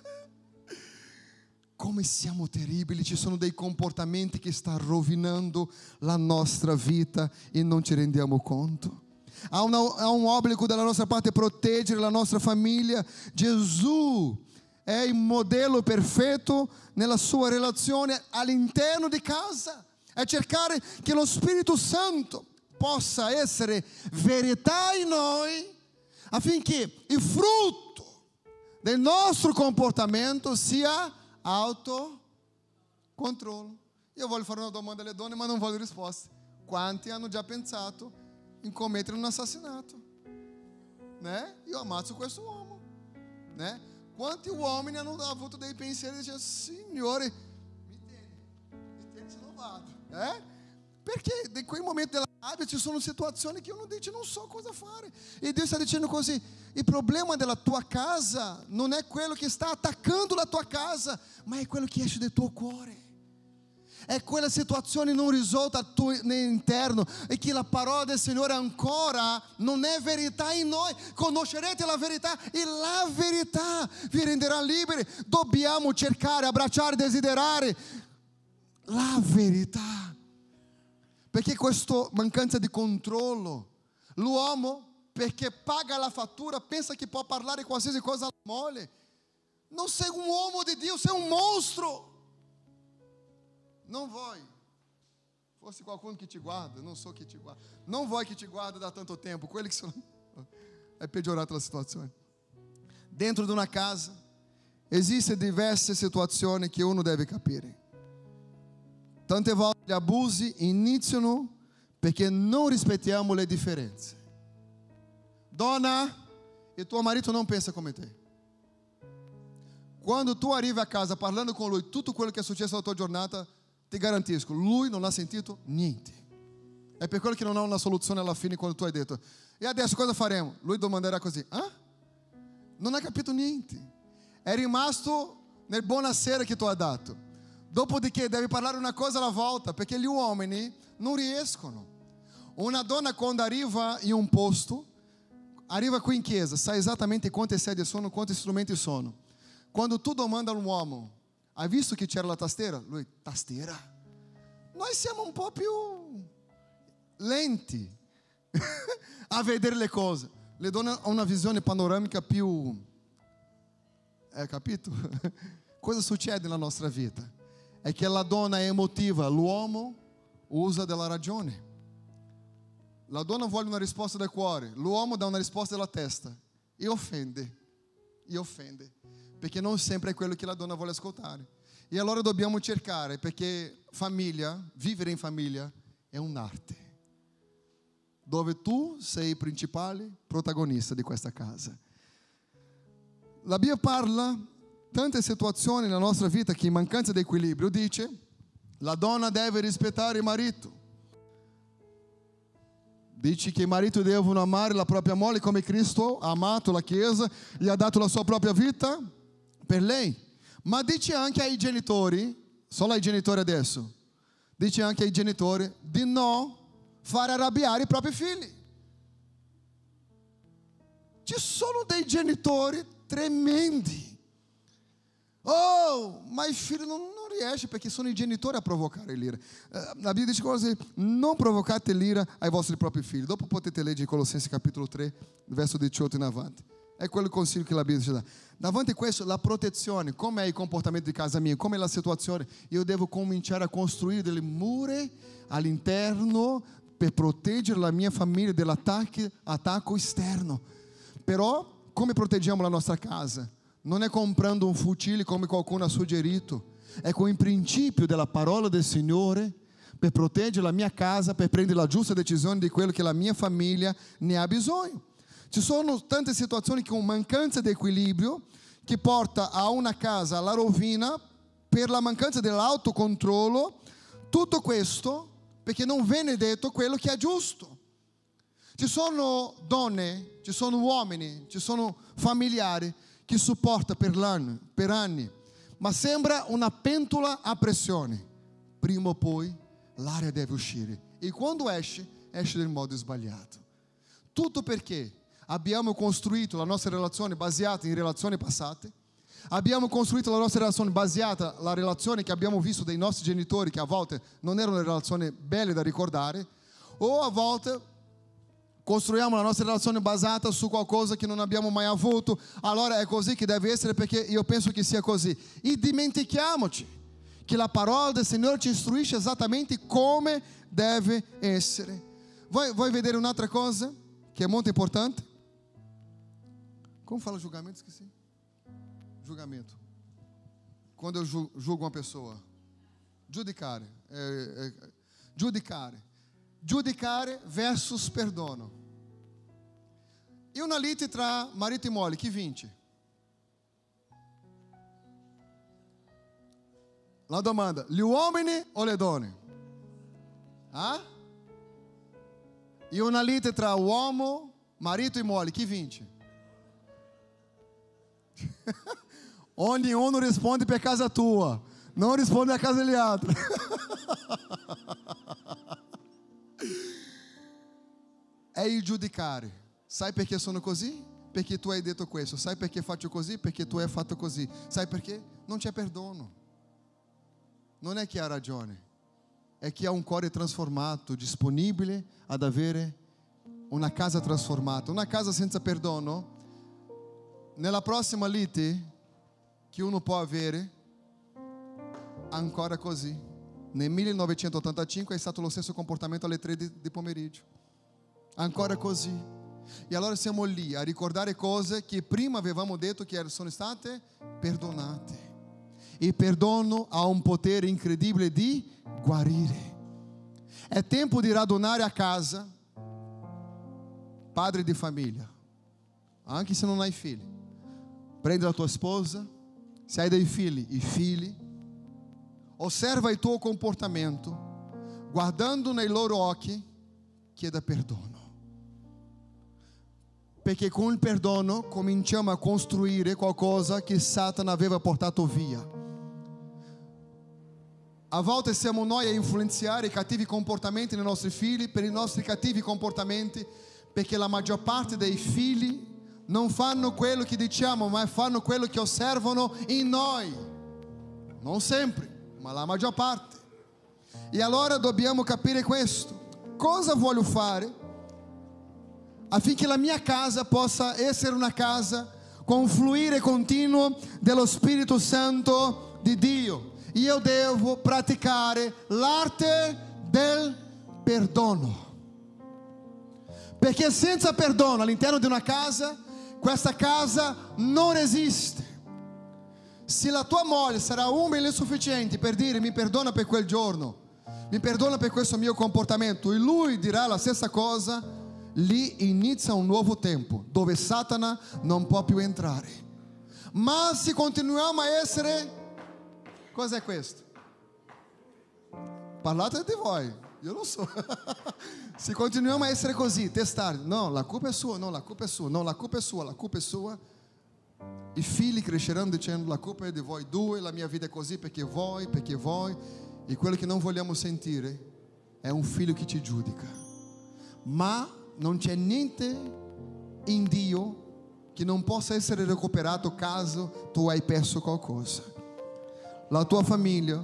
come siamo terribili, ci sono dei comportamenti che stanno rovinando la nostra vita e non ci rendiamo conto. Há, una, há um obbligo dalla nostra parte proteggere la nostra famiglia. Gesù è il modello perfetto nella sua relazione all'interno di casa. È cercare che lo Spirito Santo possa essere verità in noi affinché il frutto del nostro comportamento sia autocontrollo. Io voglio fare una domanda alle donne, ma non voglio risposte. Quanti hanno già pensato in commettere un assassinato? Né? Io ammazzo questo uomo. Né? Quanti uomini hanno avuto dei pensieri dicendo, Signore, mi tieni, mi tieni vado. Eh? Perché in quei momenti della rabbia ci sono situazioni che uno dice non so cosa fare. E Dio sta dicendo così, il problema della tua casa non è quello che sta attaccando la tua casa, ma è quello che esce dal tuo cuore. È quella situazione non risolta interno e che la parola del Signore ancora non è verità in noi. Conoscerete la verità e la verità vi renderà liberi. Dobbiamo cercare, abbracciare, desiderare la verità. Perché questa mancanza di controllo, l'uomo perché paga la fattura pensa che può parlare qualsiasi cosa alla moglie. Non sei un uomo di Dio, sei un mostro. Non vuoi. Fosse qualcuno que te guarda, não sou que te guarda. Não vuoi que te guarda da tanto tempo. Quelli che sono... È peggiorata la situazione. Dentro di una casa esistono diverse situazioni che uno deve capire. Tante volte gli abusi iniziano perché non rispettiamo le differenze. Donna, e tuo marito non pensa come te. Quando tu arrivi a casa parlando con lui tutto quello che è successo nella tua giornata, ti garantisco, lui non ha sentito niente. È per quello che non ha una soluzione alla fine quando tu hai detto, e adesso cosa faremo? Lui domanderà così, ah? Non ha capito niente. È rimasto nel buonasera che tu hai dato. Dopodiché devi parlare una cosa alla volta, perché gli uomini non riescono. Una donna quando arriva in un posto, arriva qui in chiesa, sa esattamente quante sedie sono, quanti strumenti sono. Quando tu domanda a un uomo, hai visto che c'era la tastiera? Lui, tastiera? Noi siamo un po' più lenti a vedere le cose. Le donne hanno una visione panoramica più... Hai capito? Cosa succede nella nostra vita? È che la donna è emotiva, l'uomo usa della ragione. La donna vuole una risposta del cuore, l'uomo dà una risposta della testa e offende, e offende, perché non sempre è quello che la donna vuole ascoltare. E allora dobbiamo cercare, perché famiglia, vivere in famiglia è un'arte, dove tu sei il principale protagonista di questa casa. La Bibbia parla tante situazioni nella nostra vita che in mancanza di equilibrio dice la donna deve rispettare il marito Dice che i mariti devono amare la propria moglie come Cristo ha amato la Chiesa e ha dato la sua propria vita per lei. Ma dice anche ai genitori, solo ai genitori adesso, dice anche ai genitori di non fare arrabbiare i propri figli. Ci sono dei genitori tremendi Oh, ma i filho não, não riesce perché sono i genitori a provocare l'ira. Uh, a Bibbia dice così, non provocate l'ira ai vostri propri figli. Dopo potete leggere Colossensi capitolo 3, verso 18 in avanti. È quel consiglio che la Bibbia ci dà. Davanti a questo, la protezione, come è il comportamento di casa mia, come è la situazione, io devo cominciare a costruire delle mura all'interno per proteggere la mia famiglia dall'attacco esterno. Però, come proteggiamo la nostra casa? non è comprando un fucile come qualcuno ha suggerito, è con il principio della parola del Signore per proteggere la mia casa, per prendere la giusta decisione di quello che la mia famiglia ne ha bisogno. Ci sono tante situazioni con mancanza di equilibrio che porta a una casa alla rovina per la mancanza dell'autocontrollo. Tutto questo perché non viene detto quello che è giusto. Ci sono donne, ci sono uomini, ci sono familiari che suporta per, per anni, ma sembra una pentola a pressione. Prima o poi l'aria deve uscire e quando esce, esce nel modo sbagliato. Tutto perché abbiamo costruito la nostra relazione basata in relazioni passate, abbiamo costruito la nostra relazione basata sulla relazione che abbiamo visto dei nostri genitori che a volte non erano relazioni belle da ricordare, o a volte costruiamo la nostra relazione basata su qualcosa che non abbiamo mai avuto, allora è così che deve essere perché io penso che sia così. E dimentichiamoci che la parola del Signore ci istruisce esattamente come deve essere. Vuoi, vuoi vedere un'altra cosa che è molto importante? Come fala julgamento? Esqueci. Julgamento. Quando eu julgo uma pessoa. Giudicare. É, é, giudicare. Giudicare versus perdono. E una lite tra marito e moglie, chi vince? La domanda, gli uomini o le donne? Ah? E una lite tra uomo, marito e moglie, chi vince? Onde um não responde per casa tua, não responde a casa è il giudicare. Sai perché sono così? Perché tu hai detto questo. Sai perché faccio così? Perché tu hai fatto così. Sai perché? Non c'è perdono. non è chi ha ragione, è chi ha un cuore trasformato, disponibile ad avere una casa trasformata. Una casa senza perdono, nella prossima lite che uno può avere, ancora così. Nel 1985 è stato lo stesso comportamento alle 3 di, di pomeriggio. Ancora così. E allora siamo lì a ricordare cose che prima avevamo detto che sono state perdonate. Il perdono ha un potere incredibile di guarire. È tempo di radunare a casa, padre di famiglia, anche se non hai figli. Prendi la tua sposa, se hai dei figli, i figli. Osserva il tuo comportamento, guardando nei loro occhi, chieda perdono. Perché con il perdono cominciamo a costruire qualcosa che Satana aveva portato via. A volte siamo noi a influenzare i cattivi comportamenti nei nostri figli per i nostri cattivi comportamenti, perché la maggior parte dei figli non fanno quello che diciamo, ma fanno quello che osservano in noi. Non sempre, ma la maggior parte. E allora dobbiamo capire questo. Cosa voglio fare affinché la mia casa possa essere una casa con fluire continuo dello Spirito Santo di Dio? io devo praticare l'arte del perdono. Perché senza perdono all'interno di una casa, questa casa non esiste. Se la tua moglie sarà umile e sufficiente per dire mi perdona per quel giorno, mi perdona per questo mio comportamento, e lui dirà la stessa cosa, lì inizia un nuovo tempo dove Satana non può più entrare. Ma se continuiamo a essere Cos'è questo? Parlate di voi, io lo so. Se continuiamo a essere così, testare, no, la colpa è sua, no, la colpa è sua, no, la colpa è sua, la colpa è sua. I figli cresceranno dicendo la colpa è di voi due, la mia vita è così perché voi, perché voi. E quello che non vogliamo sentire è un figlio che ti giudica. Ma non c'è niente in Dio che non possa essere recuperato caso tu hai perso qualcosa la tua famiglia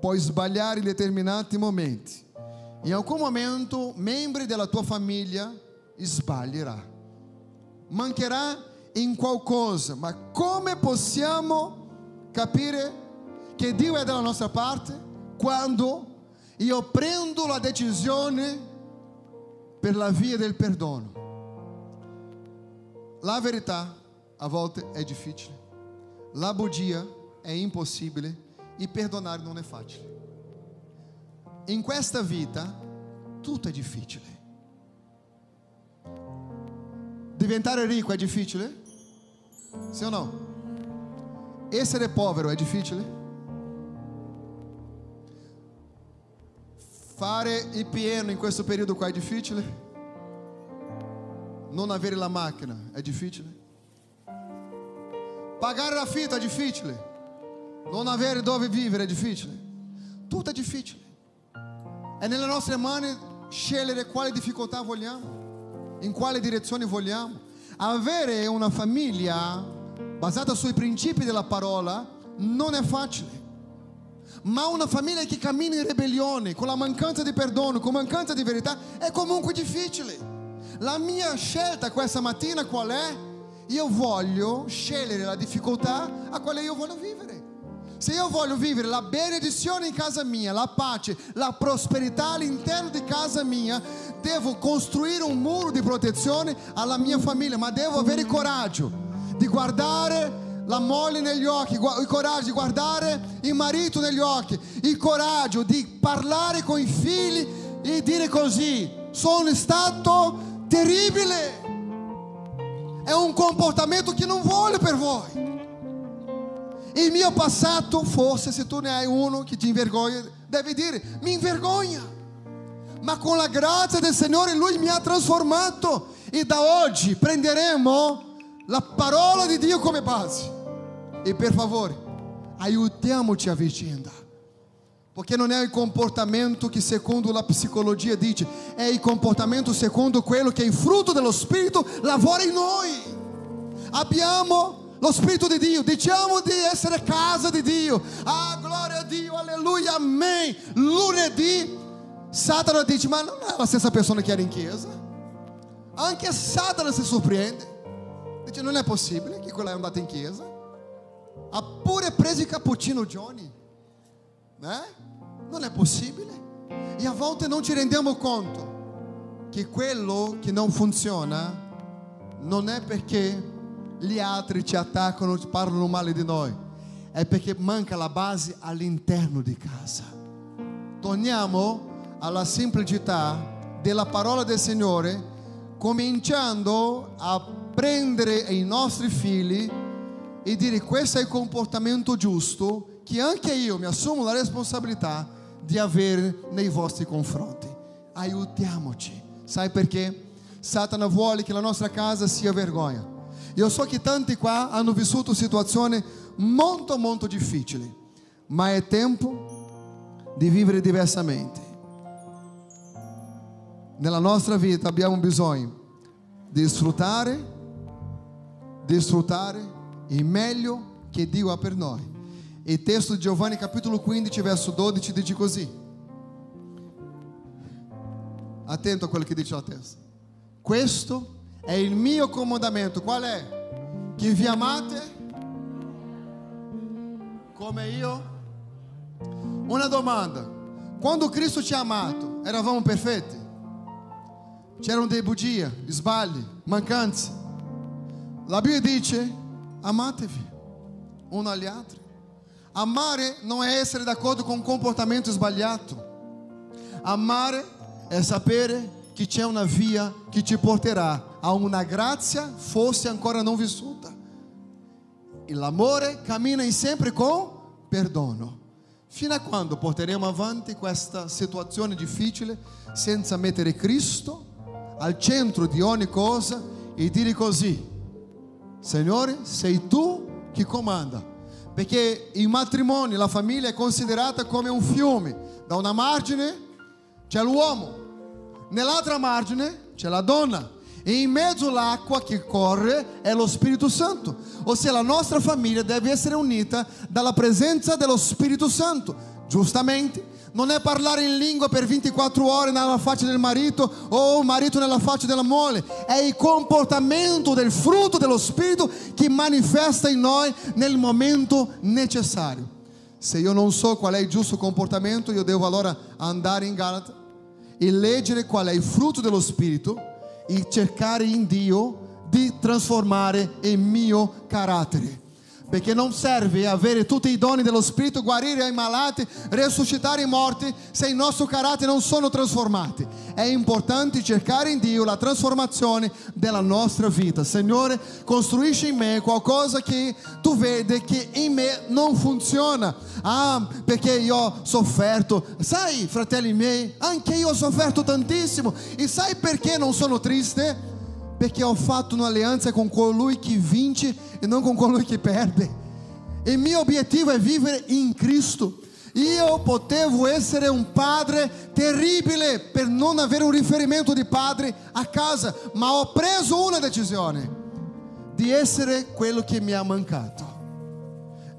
può sbagliare in determinati momenti. In alcun momento, membri della tua famiglia sbaglierà. Mancherà in qualcosa, ma come possiamo capire che Dio è dalla nostra parte quando io prendo la decisione per la via del perdono? La verità a volte è difficile, la bugia è impossibile e perdonare non è facile. In questa vita tutto è difficile. Diventare ricco è difficile? Sì o no? Essere povero è difficile? Fare il pieno in questo periodo qua è difficile? Non avere la macchina è difficile? Pagare l'affitto è difficile? Non avere dove vivere è difficile. Tutto è difficile. È nelle nostre mani scegliere quale difficoltà vogliamo, in quale direzione vogliamo. Avere una famiglia basata sui principi della parola non è facile. Ma una famiglia che cammina in ribellione, con la mancanza di perdono, con mancanza di verità, è comunque difficile. La mia scelta questa mattina qual è? Io voglio scegliere la difficoltà a quale io voglio vivere. Se io voglio vivere la benedizione in casa mia, la pace, la prosperità all'interno di casa mia, devo costruire un muro di protezione alla mia famiglia, ma devo avere coraggio di guardare la moglie negli occhi, il coraggio di guardare il marito negli occhi, il coraggio di parlare con i figli e dire così, sono stato terribile. È un comportamento che non voglio per voi. Il mio passato, forse se tu ne hai uno che ti invergogna, devi dire, mi invergogna. Ma con la grazia del Signore Lui mi ha trasformato e da oggi prenderemo la parola di Dio come base. E per favore, aiutiamoci a vicenda. Perché non è il comportamento che secondo la psicologia dice, è il comportamento secondo quello che il frutto dello Spirito lavora in noi. Abbiamo lo Spirito di Dio, diciamo di essere casa di Dio. Ah, gloria a Dio, aleluia, amém. Lunedì, Satana dice, ma non è la stessa persona che era in chiesa? Anche Satana si sorprende. Dice, non è possibile che quella è andata in chiesa. Ha pure preso il cappuccino Johnny. Eh? Non è possibile. E a volte non ci rendiamo conto che quello che non funziona non è perché gli altri ci attaccano, parlano male di noi, è perché manca la base all'interno di casa. Torniamo alla semplicità della parola del Signore, cominciando a prendere i nostri figli e dire questo è il comportamento giusto che anche io mi assumo la responsabilità di avere nei vostri confronti. Aiutiamoci. Sai perché? Satana vuole che la nostra casa sia vergogna. Io so che tanti qua hanno vissuto situazioni molto molto difficili, ma è tempo di vivere diversamente. Nella nostra vita abbiamo bisogno di sfruttare, di sfruttare il meglio che Dio ha per noi. Il testo di Giovanni capitolo 15 verso 12 dice così. Attento a quello che dice la testa. Questo è il mio comandamento. Qual è? Che vi amate come io? Una domanda. Quando Cristo ci ha amato, eravamo perfetti? C'erano dei bugie, sbagli, mancanze. La Bibbia dice, amatevi uno agli altri. Amare non è essere d'accordo con un comportamento sbagliato. Amare è sapere che c'è una via che ti porterà a una grazia forse ancora non vissuta. E l'amore cammina sempre con perdono. Fino a quando porteremo avanti questa situazione difficile senza mettere Cristo al centro di ogni cosa e dire così, Signore, sei tu che comanda. Perché il matrimonio, la famiglia è considerata come un fiume. Da una margine c'è l'uomo, nell'altra margine c'è la donna. E in mezzo all'acqua che corre è lo Spirito Santo. Ossia la nostra famiglia deve essere unita dalla presenza dello Spirito Santo. Giustamente, non è parlare in lingua per 24 ore nella faccia del marito o il marito nella faccia della moglie, è il comportamento del frutto dello Spirito che manifesta in noi nel momento necessario. Se io non so qual è il giusto comportamento, io devo allora andare in Galata e leggere qual è il frutto dello Spirito e cercare in Dio di trasformare il mio carattere. Perché non serve avere tutti i doni dello Spirito, guarire ai malati, resuscitare i morti, se il nostro carattere non sono trasformati. È importante cercare in Dio la trasformazione della nostra vita. Signore, costruisci in me qualcosa che tu vedi che in me non funziona. Ah, perché io ho sofferto. Sai, fratelli miei, anche io ho sofferto tantissimo. E sai perché non sono triste? Perché ho fatto un'alleanza con colui che vince e non con colui che perde. Il mio obiettivo è vivere in Cristo. Io potevo essere un padre terribile per non avere un riferimento di padre a casa, ma ho preso una decisione di essere quello che mi ha mancato,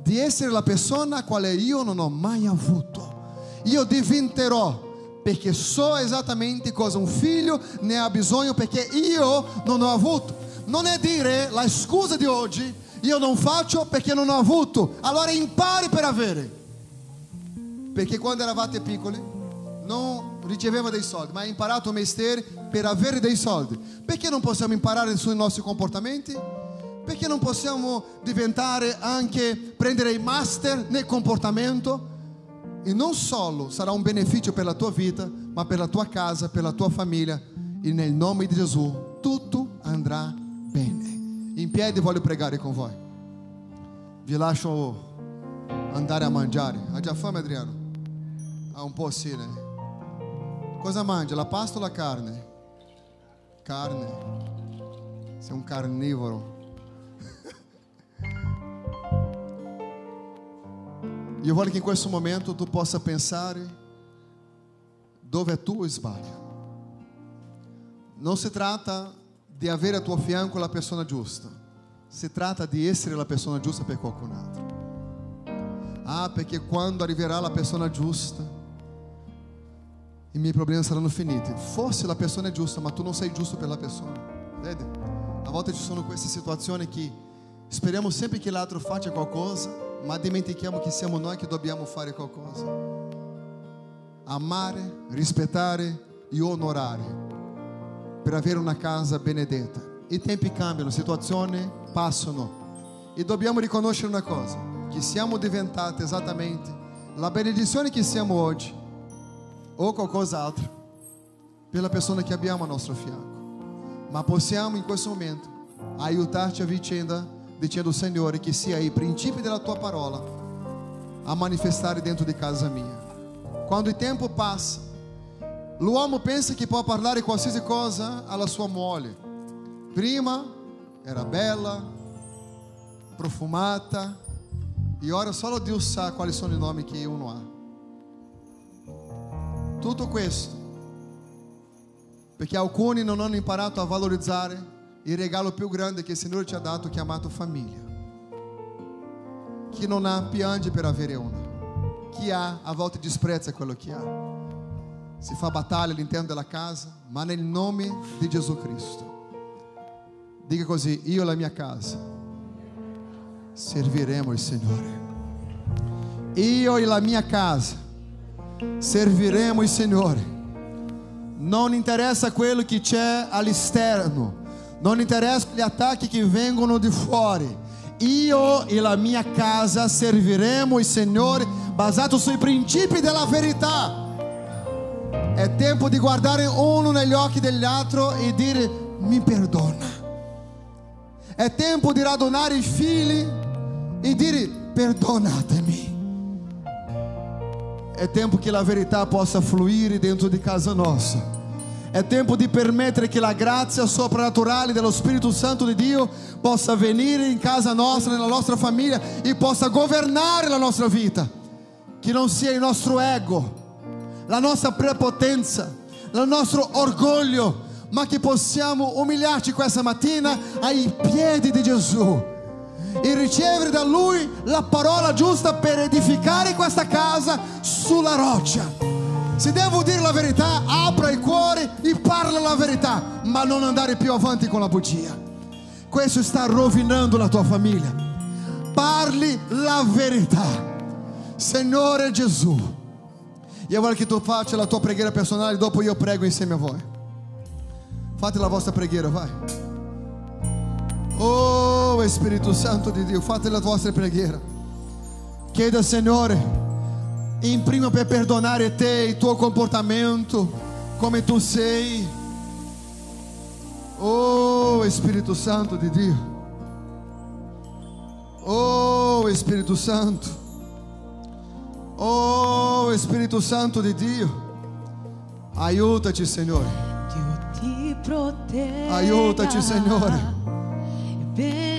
di essere la persona quale io non ho mai avuto. Io diventerò perché so esattamente cosa un figlio ne ha bisogno perché io non ho avuto. Non è dire la scusa di oggi, io non faccio perché non ho avuto. Allora impari per avere. Perché quando eravate piccoli non riceveva dei soldi, ma hai imparato un mestiere per avere dei soldi. Perché non possiamo imparare sui nostri comportamenti? Perché non possiamo diventare anche, prendere il master nel comportamento? E non solo sarà un beneficio per la tua vita, ma per la tua casa, per la tua famiglia. E nel nome di Gesù tutto andrà bene. In piedi voglio pregare con voi. Vi lascio andare a mangiare. Ha già fame Adriano? Ah, un po' sì, né? Cosa mangia? La pasta o la carne? Carne. Sei un carnivoro. Io voglio che in questo momento tu possa pensare dove è tuo sbaglio. Non si tratta di avere a tuo fianco la persona giusta, si tratta di essere la persona giusta per qualcun altro. Ah, perché quando arriverà la persona giusta, i miei problemi saranno finiti. Forse la persona è giusta, ma tu non sei giusto per la persona. Vedi? A volte ci sono queste situazioni che speriamo sempre che l'altro faccia qualcosa, ma dimentichiamo che siamo noi che dobbiamo fare qualcosa. Amare, rispettare e onorare per avere una casa benedetta. I tempi cambiano, situazioni passano e dobbiamo riconoscere una cosa, che siamo diventati esattamente la benedizione che siamo oggi o qualcos'altro per la persona che abbiamo a nostro fianco. Ma possiamo in questo momento aiutarti a vicenda dicendo Signore che sia i principi della tua parola a manifestare dentro di casa mia. Quando il tempo passa, l'uomo pensa che può parlare qualsiasi cosa alla sua moglie. Prima era bella, profumata, e ora solo Dio sa quali sono i nomi che uno ha. Tutto questo perché alcuni non hanno imparato a valorizzare il regalo più grande che il Signore ci ha dato, chiamato famiglia. Chi non ha piange per avere una, chi ha a volte disprezza quello che ha. Si fa battaglia all'interno della casa, ma nel nome di Gesù Cristo. Dica così, io e la mia casa serviremo il Signore. Io e la mia casa serviremo il Signore. Non interessa quello che c'è all'esterno, non interessa gli attacchi che vengono di fuori. Io e la mia casa serviremo il Signore basato sui principi della verità. È tempo di guardare uno negli occhi dell'altro e dire mi perdona. È tempo di radunare i figli e dire perdonatemi. È tempo che la verità possa fluire dentro di casa nostra. È tempo di permettere che la grazia soprannaturale dello Spirito Santo di Dio possa venire in casa nostra, nella nostra famiglia e possa governare la nostra vita. Che non sia il nostro ego, la nostra prepotenza, il nostro orgoglio, ma che possiamo umiliarci questa mattina ai piedi di Gesù e ricevere da Lui la parola giusta per edificare questa casa sulla roccia. Se devo dire la verità, apra il cuore e parla la verità, ma non andare più avanti con la bugia. Questo sta rovinando la tua famiglia. Parli la verità. Signore Gesù. Io voglio che tu faccia la tua preghiera personale, dopo io prego insieme a voi. Fate la vostra preghiera, vai. Oh Spirito Santo di Dio, fate la vostra preghiera. Chieda Signore, in primo per perdonare te, il tuo comportamento, come tu sei. Oh Spirito Santo di Dio. Oh Spirito Santo. Oh Spirito Santo di Dio. Aiutaci, Signore. Dio ti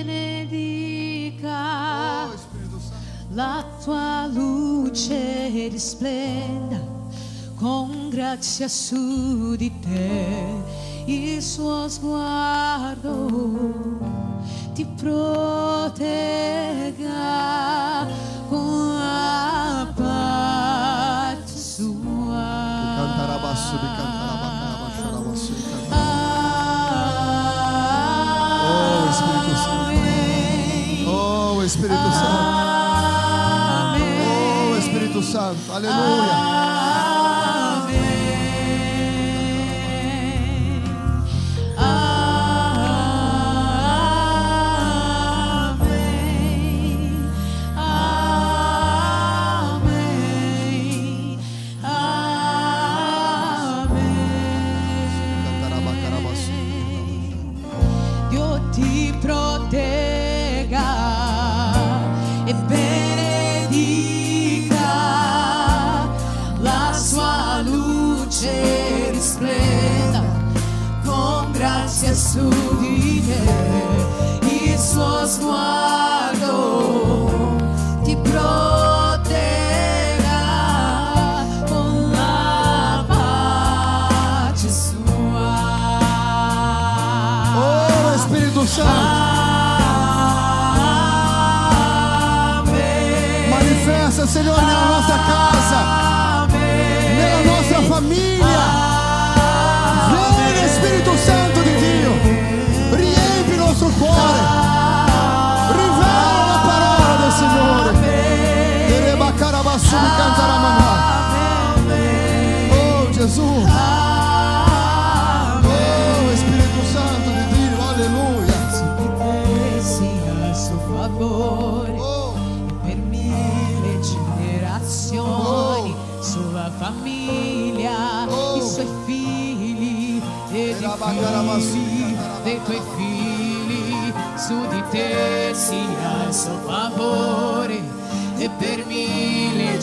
la tua luce risplenda con grazia su di te. Il suo sguardo ti protegga con la pace sua. Di cantarabasso. Oh, Spirito Santo. Oh Spirito Santo. Amém. Oh Spirito Santo. Aleluia.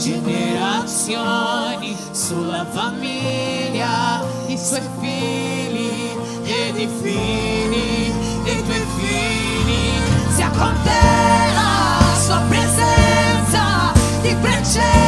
generazioni sulla famiglia, i suoi figli ed i figli dei tuoi figli. Sia con te la sua presenza di precedenti.